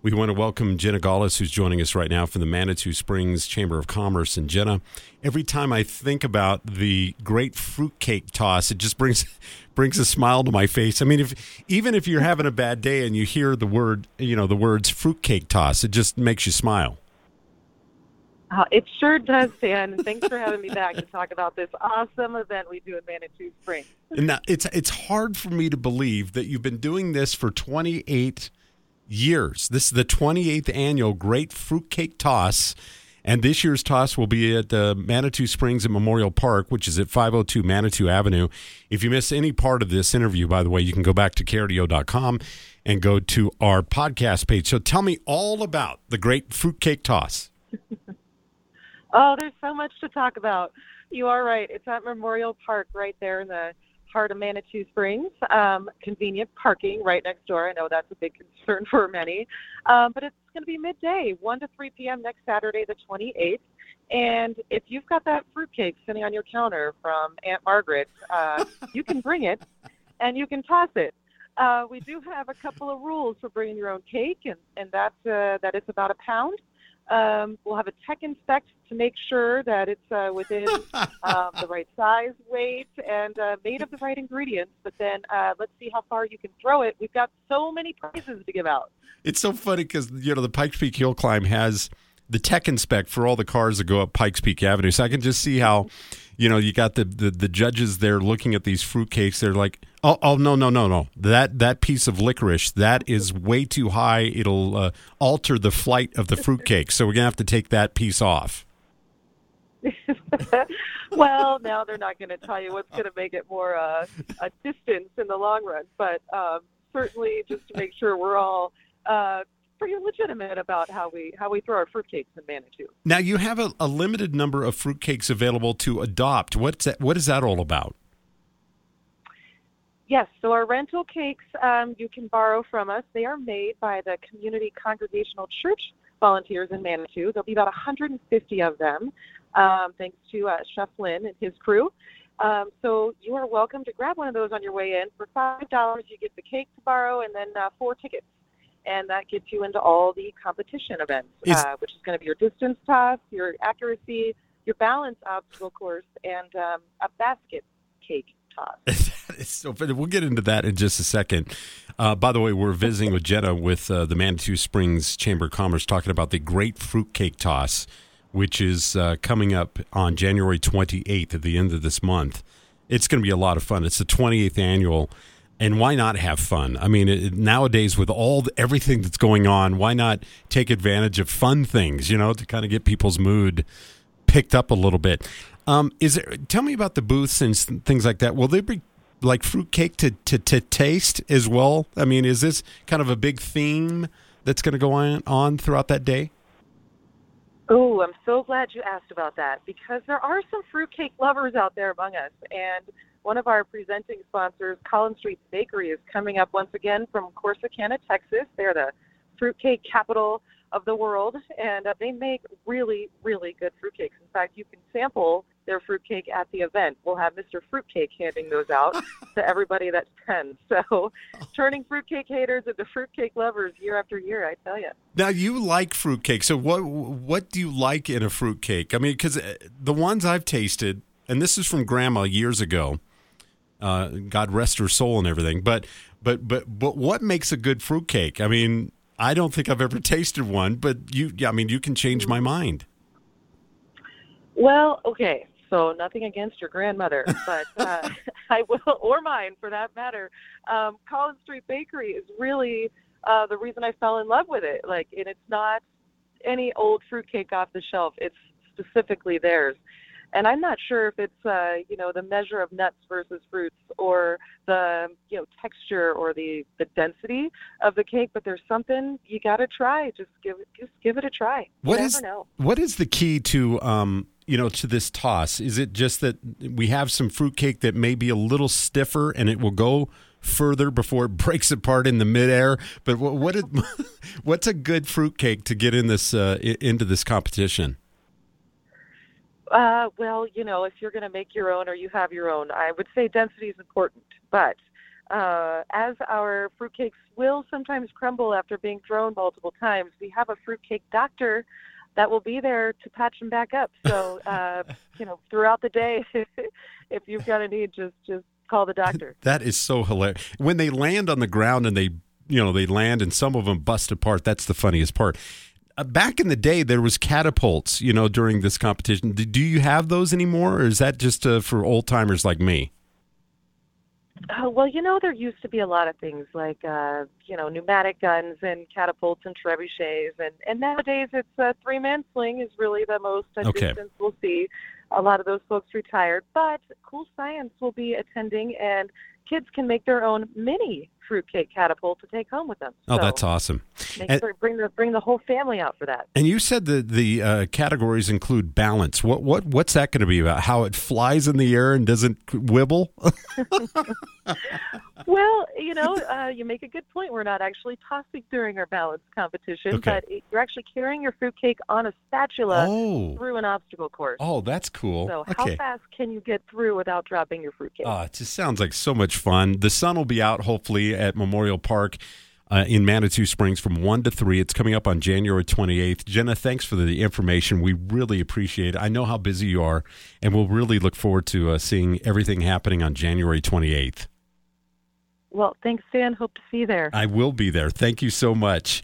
We want to welcome Jenna Gallus, who's joining us right now from the Manitou Springs Chamber of Commerce. And Jenna, every time I think about the great fruitcake toss, it just brings brings a smile to my face. I mean, if even if you're having a bad day and you hear the word, you know, the words fruitcake toss, it just makes you smile. Uh, it sure does, Dan. And thanks for having me back to talk about this awesome event we do in Manitou Springs. And now it's it's hard for me to believe that you've been doing this for 28 years. This is the 28th annual Great Fruitcake Toss. And this year's toss will be at the Manitou Springs at Memorial Park, which is at 502 Manitou Avenue. If you miss any part of this interview, by the way, you can go back to KRDO.com and go to our podcast page. So tell me all about the Great Fruitcake Toss. oh, there's so much to talk about. You are right. It's at Memorial Park right there in the heart of Manitou Springs. Um, convenient parking right next door. I know that's a big concern for many. Um, but it's going to be midday, 1 to 3 p.m. next Saturday, the 28th. And if you've got that fruitcake sitting on your counter from Aunt Margaret, uh, you can bring it and you can toss it. Uh, we do have a couple of rules for bringing your own cake, and, and that's uh, that it's about a pound. Um, we'll have a tech inspect to make sure that it's uh, within um, the right size, weight, and uh, made of the right ingredients. But then uh, let's see how far you can throw it. We've got so many prizes to give out. It's so funny because you know the Pikes Peak Hill Climb has the tech inspect for all the cars that go up Pikes Peak Avenue. So I can just see how, you know, you got the the, the judges there looking at these fruitcakes. They're like, oh, oh, no, no, no, no. That that piece of licorice that is way too high. It'll uh, alter the flight of the fruitcake. So we're gonna have to take that piece off. well, now they're not going to tell you what's going to make it more uh, a distance in the long run, but um, certainly just to make sure we're all uh, pretty legitimate about how we how we throw our fruitcakes in Manitou. Now you have a, a limited number of fruitcakes available to adopt. What's that, what is that all about? Yes, so our rental cakes um, you can borrow from us. They are made by the Community Congregational Church volunteers in Manitou. There'll be about 150 of them, um, thanks to uh, Chef Lynn and his crew. Um, so you are welcome to grab one of those on your way in. For five dollars, you get the cake to borrow, and then uh, four tickets and that gets you into all the competition events, uh, which is going to be your distance toss, your accuracy, your balance obstacle course, and um, a basket cake so we'll get into that in just a second. Uh, by the way, we're visiting with Jenna with uh, the Manitou Springs Chamber of Commerce talking about the Great Fruitcake Toss, which is uh, coming up on January 28th at the end of this month. It's going to be a lot of fun. It's the 28th annual and why not have fun? I mean, it, nowadays with all the, everything that's going on, why not take advantage of fun things? You know, to kind of get people's mood picked up a little bit. Um, is it? Tell me about the booths and things like that. Will they be like fruitcake to, to to taste as well? I mean, is this kind of a big theme that's going to go on on throughout that day? Oh, I'm so glad you asked about that because there are some fruitcake lovers out there among us, and one of our presenting sponsors, Collins Street Bakery, is coming up once again from Corsicana, Texas. They're the fruitcake capital of the world, and uh, they make really, really good fruitcakes. In fact, you can sample their fruitcake at the event. We'll have Mr. Fruitcake handing those out to everybody that attends. So, turning fruitcake haters into fruitcake lovers year after year, I tell you. Now, you like fruitcake. So, what what do you like in a fruitcake? I mean, because uh, the ones I've tasted, and this is from Grandma years ago uh, God rest her soul and everything. But but but but what makes a good fruitcake? I mean, I don't think I've ever tasted one, but you, I mean, you can change my mind. Well, okay. So nothing against your grandmother, but uh, I will, or mine for that matter. Um, Collins Street Bakery is really uh, the reason I fell in love with it. Like, and it's not any old fruitcake off the shelf. It's specifically theirs and I'm not sure if it's uh, you know the measure of nuts versus fruits or the you know texture or the the density of the cake, but there's something you got to try. Just give just give it a try. What is what is the key to um you know to this toss? Is it just that we have some fruit cake that may be a little stiffer and it will go further before it breaks apart in the midair? But what what is, what's a good fruit cake to get in this uh, into this competition? Uh, well, you know, if you're going to make your own or you have your own, I would say density is important. But uh, as our fruitcakes will sometimes crumble after being thrown multiple times, we have a fruitcake doctor that will be there to patch them back up. So, uh, you know, throughout the day, if you've got a need, just just call the doctor. That is so hilarious. When they land on the ground and they, you know, they land and some of them bust apart. That's the funniest part. Uh, back in the day, there was catapults, you know, during this competition. Do, do you have those anymore, or is that just uh, for old timers like me? Uh, well, you know, there used to be a lot of things like, uh, you know, pneumatic guns and catapults and trebuchets, and and nowadays it's a three-man sling is really the most uh, Okay. distance we'll see. A lot of those folks retired, but Cool Science will be attending, and kids can make their own mini fruitcake catapult to take home with them. Oh, So that's awesome. And- sure bring the bring the whole family out for that. And you said that the uh, categories include balance. What what what's that going to be about? How it flies in the air and doesn't wibble? Well, you know, uh, you make a good point. We're not actually tossing during our balance competition, Okay. but you're actually carrying your fruitcake on a spatula oh, through an obstacle course. oh, that's cool. So how fast can you get through without dropping your fruitcake? Oh, it just sounds like so much fun. The sun will be out hopefully at Memorial Park uh, in Manitou Springs from 1 to 3. It's coming up on January 28th. Jenna, thanks for the information. We really appreciate it. I know how busy you are, and we'll really look forward to uh, seeing everything happening on January 28th. Well, thanks, Dan. Hope to see you there. I will be there. Thank you so much.